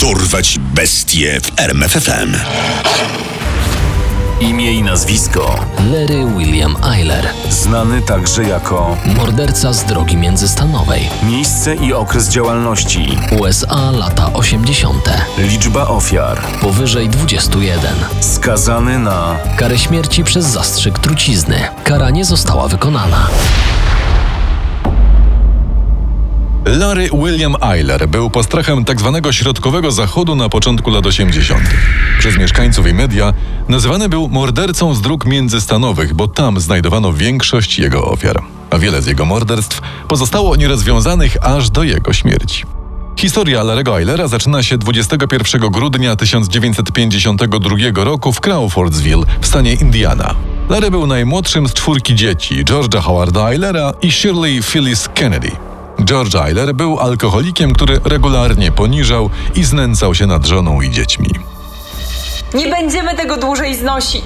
Dorwać bestie w RMFFM. Imię i nazwisko. Larry William Eiler. Znany także jako Morderca z drogi międzystanowej. miejsce i okres działalności. USA lata 80. Liczba ofiar. Powyżej 21. Skazany na Karę śmierci przez zastrzyk trucizny. Kara nie została wykonana. Larry William Eiler był postrachem tzw. środkowego zachodu na początku lat 80. Przez mieszkańców i media nazywany był mordercą z dróg międzystanowych, bo tam znajdowano większość jego ofiar, a wiele z jego morderstw pozostało nierozwiązanych aż do jego śmierci. Historia Larego Eilera zaczyna się 21 grudnia 1952 roku w Crawfordsville w stanie Indiana. Larry był najmłodszym z czwórki dzieci George'a Howarda Eilera i Shirley Phyllis Kennedy. George Eiler był alkoholikiem, który regularnie poniżał i znęcał się nad żoną i dziećmi. Nie będziemy tego dłużej znosić.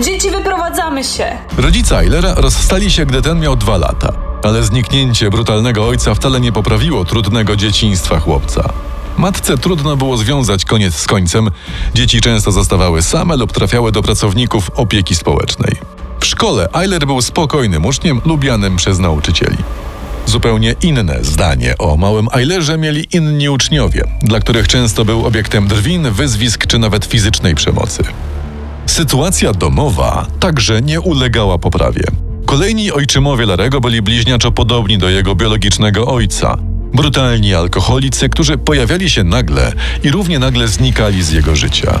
Dzieci wyprowadzamy się. Rodzice Eilera rozstali się, gdy ten miał dwa lata, ale zniknięcie brutalnego ojca wcale nie poprawiło trudnego dzieciństwa chłopca. Matce trudno było związać koniec z końcem. Dzieci często zostawały same lub trafiały do pracowników opieki społecznej. W szkole Eiler był spokojnym uczniem, lubianym przez nauczycieli. Zupełnie inne zdanie o małym Eilerze mieli inni uczniowie, dla których często był obiektem drwin, wyzwisk czy nawet fizycznej przemocy. Sytuacja domowa także nie ulegała poprawie. Kolejni ojczymowie Larego byli bliźniaczo podobni do jego biologicznego ojca. Brutalni alkoholicy, którzy pojawiali się nagle i równie nagle znikali z jego życia.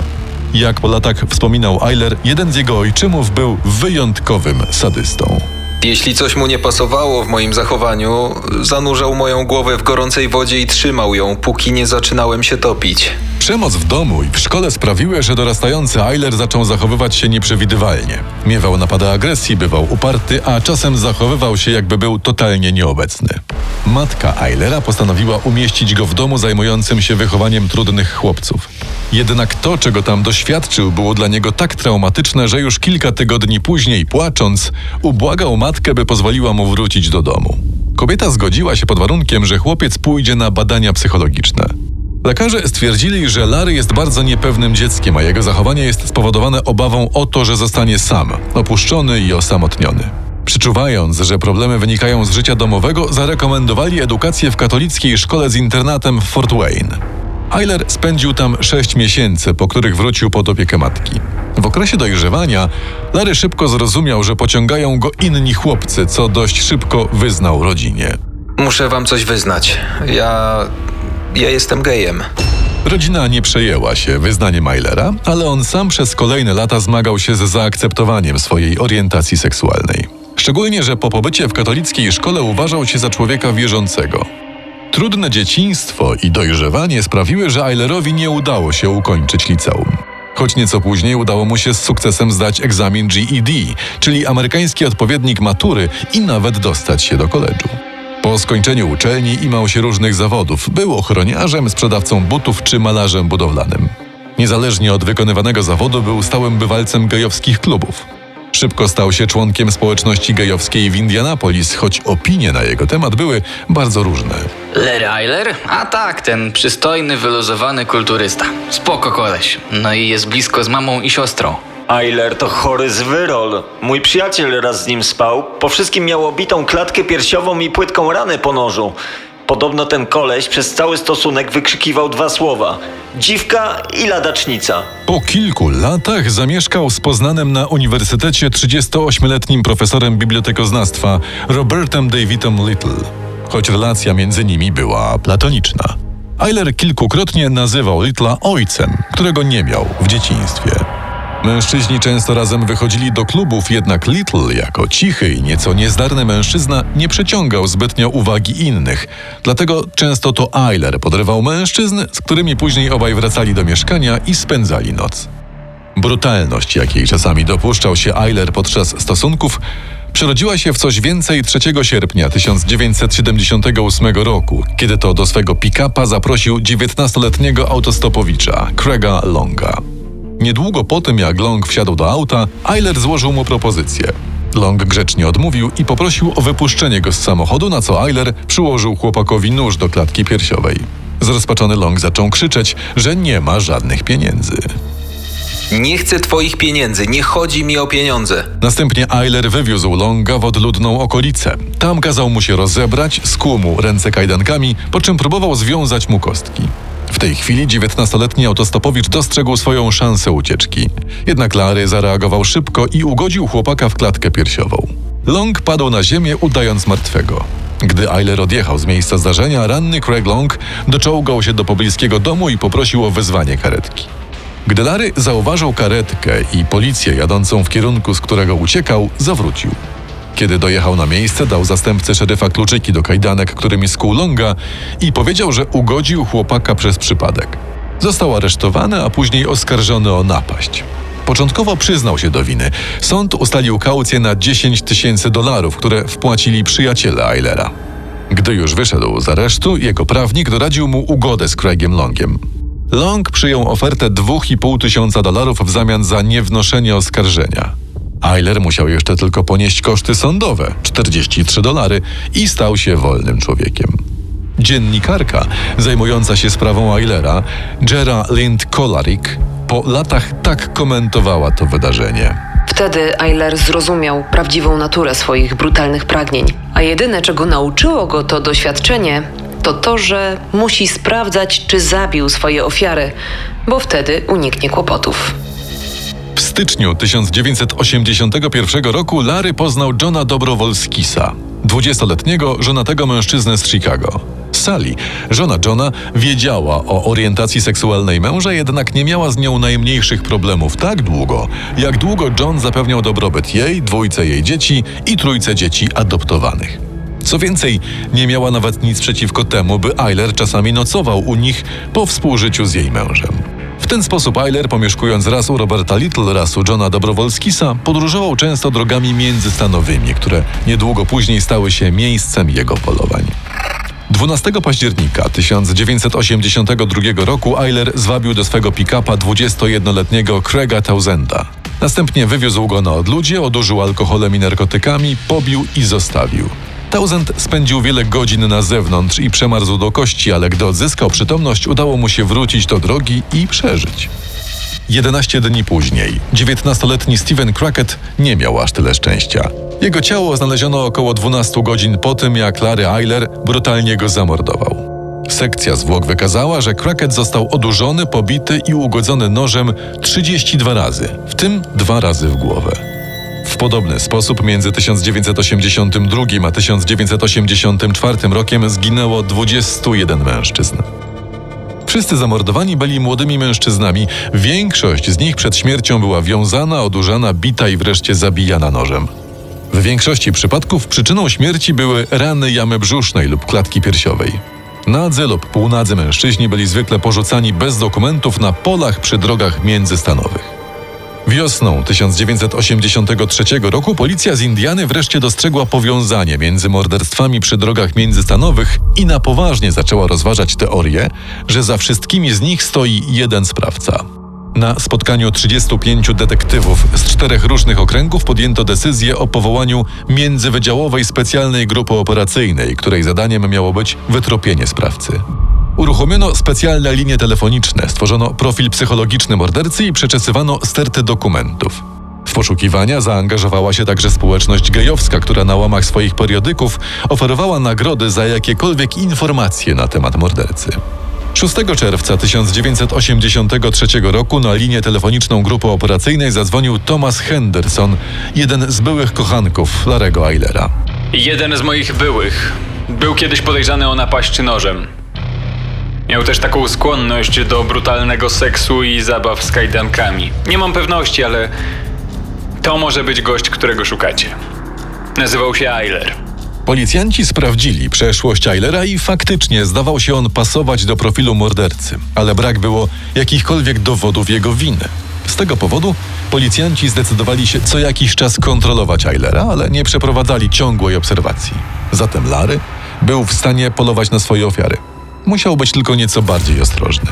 Jak po latach wspominał Eiler, jeden z jego ojczymów był wyjątkowym sadystą. Jeśli coś mu nie pasowało w moim zachowaniu, zanurzał moją głowę w gorącej wodzie i trzymał ją, póki nie zaczynałem się topić. Przemoc w domu i w szkole sprawiły, że dorastający Eiler zaczął zachowywać się nieprzewidywalnie. Miewał napady agresji, bywał uparty, a czasem zachowywał się jakby był totalnie nieobecny. Matka Eilera postanowiła umieścić go w domu zajmującym się wychowaniem trudnych chłopców. Jednak to, czego tam doświadczył, było dla niego tak traumatyczne, że już kilka tygodni później, płacząc, ubłagał matkę, by pozwoliła mu wrócić do domu. Kobieta zgodziła się pod warunkiem, że chłopiec pójdzie na badania psychologiczne. Lekarze stwierdzili, że Larry jest bardzo niepewnym dzieckiem, a jego zachowanie jest spowodowane obawą o to, że zostanie sam, opuszczony i osamotniony. Przeczuwając, że problemy wynikają z życia domowego, zarekomendowali edukację w katolickiej szkole z internatem w Fort Wayne. Eiler spędził tam sześć miesięcy, po których wrócił pod opiekę matki. W okresie dojrzewania Larry szybko zrozumiał, że pociągają go inni chłopcy, co dość szybko wyznał rodzinie. Muszę wam coś wyznać. Ja. Ja jestem gejem. Rodzina nie przejęła się wyznaniem Eilera, ale on sam przez kolejne lata zmagał się z zaakceptowaniem swojej orientacji seksualnej. Szczególnie, że po pobycie w katolickiej szkole uważał się za człowieka wierzącego. Trudne dzieciństwo i dojrzewanie sprawiły, że Eilerowi nie udało się ukończyć liceum. Choć nieco później udało mu się z sukcesem zdać egzamin GED, czyli amerykański odpowiednik matury i nawet dostać się do koledżu. Po skończeniu uczelni imał się różnych zawodów. Był ochroniarzem, sprzedawcą butów czy malarzem budowlanym. Niezależnie od wykonywanego zawodu był stałym bywalcem gejowskich klubów. Szybko stał się członkiem społeczności gejowskiej w Indianapolis, choć opinie na jego temat były bardzo różne. Larry Eiler? A tak, ten przystojny, wyluzowany kulturysta. Spoko koleś. No i jest blisko z mamą i siostrą. Eiler to chory zwyrol. Mój przyjaciel raz z nim spał. Po wszystkim miał obitą klatkę piersiową i płytką ranę po nożu. Podobno ten koleś przez cały stosunek wykrzykiwał dwa słowa. Dziwka i ladacznica. Po kilku latach zamieszkał z Poznanem na uniwersytecie 38-letnim profesorem bibliotekoznawstwa Robertem Davidem Little, choć relacja między nimi była platoniczna. Eiler kilkukrotnie nazywał Littla ojcem, którego nie miał w dzieciństwie. Mężczyźni często razem wychodzili do klubów, jednak Little, jako cichy i nieco niezdarny mężczyzna, nie przyciągał zbytnio uwagi innych. Dlatego często to Eiler podrywał mężczyzn, z którymi później obaj wracali do mieszkania i spędzali noc. Brutalność, jakiej czasami dopuszczał się Eiler podczas stosunków, przerodziła się w coś więcej 3 sierpnia 1978 roku, kiedy to do swego pick-upa zaprosił 19-letniego autostopowicza, Craiga Longa. Niedługo po tym, jak Long wsiadł do auta, Eiler złożył mu propozycję. Long grzecznie odmówił i poprosił o wypuszczenie go z samochodu, na co Eiler przyłożył chłopakowi nóż do klatki piersiowej. Zrozpaczony Long zaczął krzyczeć, że nie ma żadnych pieniędzy. Nie chcę twoich pieniędzy, nie chodzi mi o pieniądze. Następnie Eiler wywiózł Longa w odludną okolicę. Tam kazał mu się rozebrać, skłuł mu ręce kajdankami, po czym próbował związać mu kostki. W tej chwili 19-letni autostopowicz dostrzegł swoją szansę ucieczki. Jednak Larry zareagował szybko i ugodził chłopaka w klatkę piersiową. Long padł na ziemię, udając martwego. Gdy Eiler odjechał z miejsca zdarzenia, ranny Craig Long doczołgał się do pobliskiego domu i poprosił o wezwanie karetki. Gdy Larry zauważył karetkę i policję jadącą w kierunku, z którego uciekał, zawrócił. Kiedy dojechał na miejsce, dał zastępcy szeryfa kluczyki do kajdanek, którymi skuł Longa i powiedział, że ugodził chłopaka przez przypadek. Został aresztowany, a później oskarżony o napaść. Początkowo przyznał się do winy. Sąd ustalił kaucję na 10 tysięcy dolarów, które wpłacili przyjaciele Eilera. Gdy już wyszedł z aresztu, jego prawnik doradził mu ugodę z Craigiem Longiem. Long przyjął ofertę 2,5 tysiąca dolarów w zamian za niewnoszenie oskarżenia. Eiler musiał jeszcze tylko ponieść koszty sądowe 43 dolary i stał się wolnym człowiekiem. Dziennikarka zajmująca się sprawą Eilera, Jera Lind Kolarik, po latach tak komentowała to wydarzenie. Wtedy Eiler zrozumiał prawdziwą naturę swoich brutalnych pragnień, a jedyne, czego nauczyło go to doświadczenie, to to, że musi sprawdzać, czy zabił swoje ofiary, bo wtedy uniknie kłopotów. Styczniu 1981 roku Larry poznał Johna Dobrowolskisa, 20-letniego żonatego mężczyznę z Chicago. Sally, żona Johna, wiedziała o orientacji seksualnej męża, jednak nie miała z nią najmniejszych problemów tak długo, jak długo John zapewniał dobrobyt jej, dwójce jej dzieci i trójce dzieci adoptowanych. Co więcej, nie miała nawet nic przeciwko temu, by Eiler czasami nocował u nich po współżyciu z jej mężem. W ten sposób Eiler, pomieszkując raz u Roberta Little, raz u Johna Dobrowolskisa, podróżował często drogami międzystanowymi, które niedługo później stały się miejscem jego polowań. 12 października 1982 roku Eiler zwabił do swego pick-upa 21-letniego Craiga Tausenda. Następnie wywiózł go na odludzie, odurzył alkoholem i narkotykami, pobił i zostawił. Tausend spędził wiele godzin na zewnątrz i przemarzł do kości, ale gdy odzyskał przytomność, udało mu się wrócić do drogi i przeżyć. 11 dni później 19-letni Steven Crockett nie miał aż tyle szczęścia. Jego ciało znaleziono około 12 godzin po tym, jak Larry Eiler brutalnie go zamordował. Sekcja zwłok wykazała, że Crockett został odurzony, pobity i ugodzony nożem 32 razy, w tym dwa razy w głowę. W podobny sposób między 1982 a 1984 rokiem zginęło 21 mężczyzn. Wszyscy zamordowani byli młodymi mężczyznami. Większość z nich przed śmiercią była wiązana, odurzana, bita i wreszcie zabijana nożem. W większości przypadków przyczyną śmierci były rany jamy brzusznej lub klatki piersiowej. Nadzy lub półnadzy mężczyźni byli zwykle porzucani bez dokumentów na polach przy drogach międzystanowych. Wiosną 1983 roku policja z Indiany wreszcie dostrzegła powiązanie między morderstwami przy drogach międzystanowych i na poważnie zaczęła rozważać teorię, że za wszystkimi z nich stoi jeden sprawca. Na spotkaniu 35 detektywów z czterech różnych okręgów podjęto decyzję o powołaniu międzywydziałowej specjalnej grupy operacyjnej, której zadaniem miało być wytropienie sprawcy. Uruchomiono specjalne linie telefoniczne, stworzono profil psychologiczny mordercy i przeczesywano sterty dokumentów. W poszukiwania zaangażowała się także społeczność gejowska, która na łamach swoich periodyków oferowała nagrody za jakiekolwiek informacje na temat mordercy. 6 czerwca 1983 roku na linię telefoniczną grupy operacyjnej zadzwonił Thomas Henderson, jeden z byłych kochanków Larego Eilera. Jeden z moich byłych. Był kiedyś podejrzany o napaść nożem. Miał też taką skłonność do brutalnego seksu i zabaw z kajdankami. Nie mam pewności, ale to może być gość, którego szukacie. Nazywał się Eiler. Policjanci sprawdzili przeszłość Eilera i faktycznie zdawał się on pasować do profilu mordercy, ale brak było jakichkolwiek dowodów jego winy. Z tego powodu policjanci zdecydowali się co jakiś czas kontrolować Eilera, ale nie przeprowadzali ciągłej obserwacji. Zatem Lary był w stanie polować na swoje ofiary. Musiał być tylko nieco bardziej ostrożny.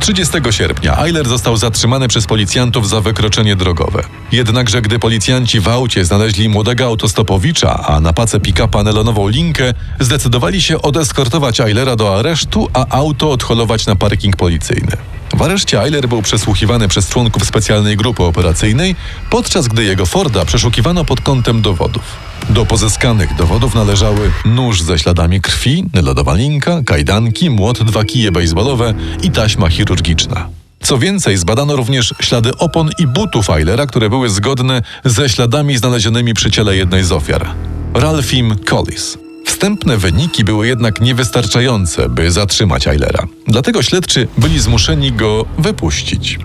30 sierpnia Eiler został zatrzymany przez policjantów za wykroczenie drogowe. Jednakże gdy policjanci w aucie znaleźli młodego autostopowicza, a na pace pick-upa nelonową linkę, zdecydowali się odeskortować Eilera do aresztu, a auto odholować na parking policyjny. W areszcie Eiler był przesłuchiwany przez członków specjalnej grupy operacyjnej, podczas gdy jego Forda przeszukiwano pod kątem dowodów. Do pozyskanych dowodów należały nóż ze śladami krwi, lodowa linka, kajdanki, młot, dwa kije baseballowe i taśma chirurgiczna. Co więcej, zbadano również ślady opon i butów Eilera, które były zgodne ze śladami znalezionymi przy ciele jednej z ofiar. Ralphim Collis. Wstępne wyniki były jednak niewystarczające, by zatrzymać Eilera. Dlatego śledczy byli zmuszeni go wypuścić.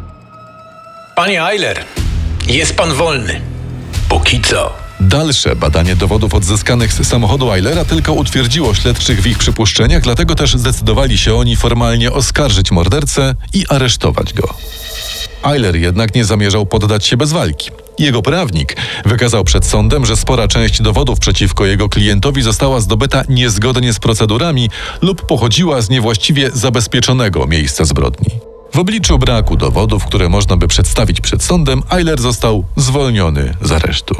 Panie Eiler, jest pan wolny. Póki co. Dalsze badanie dowodów odzyskanych z samochodu Eilera tylko utwierdziło śledczych w ich przypuszczeniach, dlatego też zdecydowali się oni formalnie oskarżyć mordercę i aresztować go. Eiler jednak nie zamierzał poddać się bez walki. Jego prawnik wykazał przed sądem, że spora część dowodów przeciwko jego klientowi została zdobyta niezgodnie z procedurami lub pochodziła z niewłaściwie zabezpieczonego miejsca zbrodni. W obliczu braku dowodów, które można by przedstawić przed sądem, Eiler został zwolniony z aresztu.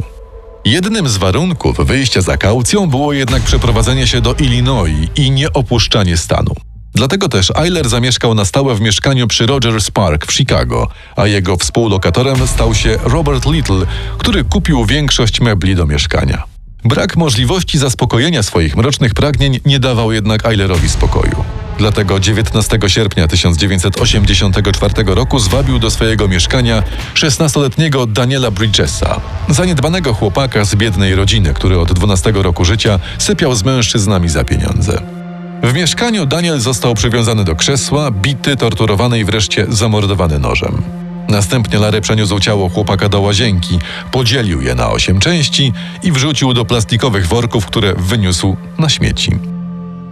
Jednym z warunków wyjścia za kaucją było jednak przeprowadzenie się do Illinois i nieopuszczanie stanu. Dlatego też Eiler zamieszkał na stałe w mieszkaniu przy Rogers Park w Chicago, a jego współlokatorem stał się Robert Little, który kupił większość mebli do mieszkania. Brak możliwości zaspokojenia swoich mrocznych pragnień nie dawał jednak Eilerowi spokoju. Dlatego 19 sierpnia 1984 roku zwabił do swojego mieszkania 16-letniego Daniela Bridgesa, zaniedbanego chłopaka z biednej rodziny, który od 12 roku życia sypiał z mężczyznami za pieniądze. W mieszkaniu Daniel został przywiązany do krzesła, bity, torturowany i wreszcie zamordowany nożem. Następnie Larry przeniósł ciało chłopaka do łazienki, podzielił je na osiem części i wrzucił do plastikowych worków, które wyniósł na śmieci.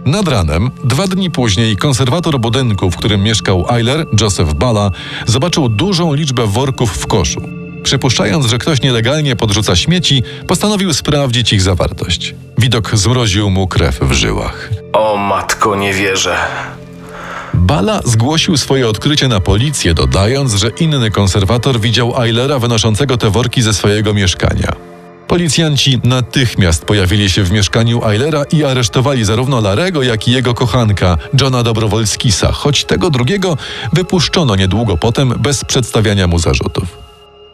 Nad ranem, dwa dni później, konserwator budynku, w którym mieszkał Eiler, Joseph Bala, zobaczył dużą liczbę worków w koszu. Przypuszczając, że ktoś nielegalnie podrzuca śmieci, postanowił sprawdzić ich zawartość. Widok zmroził mu krew w żyłach. O matko, nie wierzę. Bala zgłosił swoje odkrycie na policję, dodając, że inny konserwator widział Eilera wynoszącego te worki ze swojego mieszkania. Policjanci natychmiast pojawili się w mieszkaniu Eilera i aresztowali zarówno Larego, jak i jego kochanka, Johna Dobrowolskisa, choć tego drugiego wypuszczono niedługo potem bez przedstawiania mu zarzutów.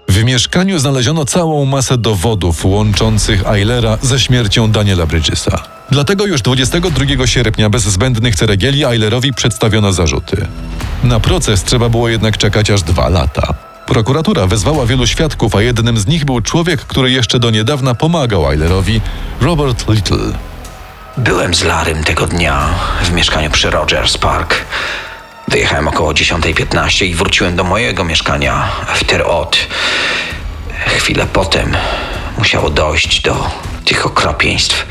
W mieszkaniu znaleziono całą masę dowodów łączących Eilera ze śmiercią Daniela Bridgesa. Dlatego już 22 sierpnia bez zbędnych ceregieli Eilerowi przedstawiono zarzuty. Na proces trzeba było jednak czekać aż dwa lata. Prokuratura wezwała wielu świadków, a jednym z nich był człowiek, który jeszcze do niedawna pomagał Eilerowi, Robert Little. Byłem z Larym tego dnia w mieszkaniu przy Rogers Park. Wyjechałem około 10.15 i wróciłem do mojego mieszkania w Terot. Chwilę potem musiało dojść do tych okropieństw.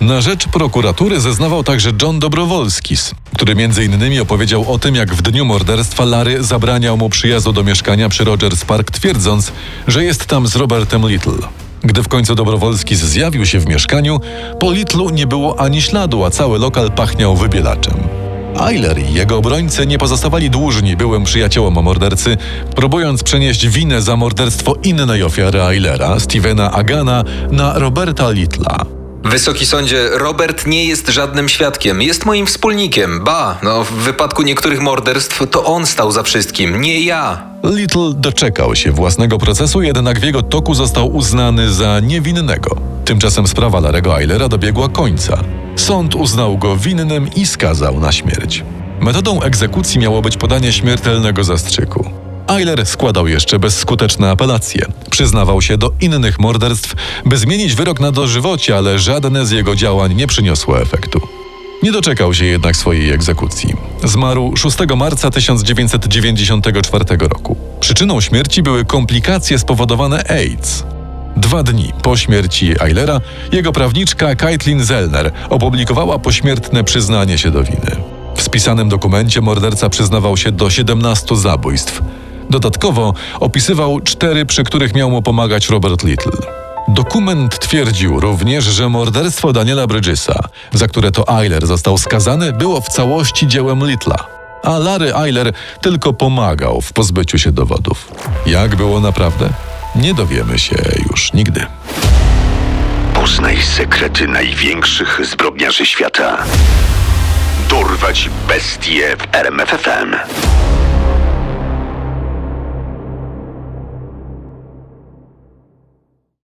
Na rzecz prokuratury zeznawał także John Dobrowolskis, który innymi opowiedział o tym, jak w dniu morderstwa Larry zabraniał mu przyjazdu do mieszkania przy Rogers Park, twierdząc, że jest tam z Robertem Little. Gdy w końcu Dobrowolskis zjawił się w mieszkaniu, po Littlu nie było ani śladu, a cały lokal pachniał wybielaczem. Eiler i jego obrońcy nie pozostawali dłużni byłym przyjaciołom mordercy, próbując przenieść winę za morderstwo innej ofiary Eilera, Stevena Agana, na Roberta Littla. Wysoki sądzie, Robert nie jest żadnym świadkiem, jest moim wspólnikiem. Ba, no w wypadku niektórych morderstw to on stał za wszystkim, nie ja. Little doczekał się własnego procesu, jednak w jego toku został uznany za niewinnego. Tymczasem sprawa Larego Eilera dobiegła końca. Sąd uznał go winnym i skazał na śmierć. Metodą egzekucji miało być podanie śmiertelnego zastrzyku. Eiler składał jeszcze bezskuteczne apelacje. Przyznawał się do innych morderstw, by zmienić wyrok na dożywocie, ale żadne z jego działań nie przyniosło efektu. Nie doczekał się jednak swojej egzekucji. Zmarł 6 marca 1994 roku. Przyczyną śmierci były komplikacje spowodowane AIDS. Dwa dni po śmierci Eilera, jego prawniczka Kaitlin Zellner opublikowała pośmiertne przyznanie się do winy. W spisanym dokumencie morderca przyznawał się do 17 zabójstw. Dodatkowo opisywał cztery, przy których miał mu pomagać Robert Little. Dokument twierdził również, że morderstwo Daniela Bridgesa, za które to Eiler został skazany, było w całości dziełem Littla. a Larry Eiler tylko pomagał w pozbyciu się dowodów. Jak było naprawdę? Nie dowiemy się już nigdy. Poznaj sekrety największych zbrodniarzy świata. Dorwać bestie w RMFFM.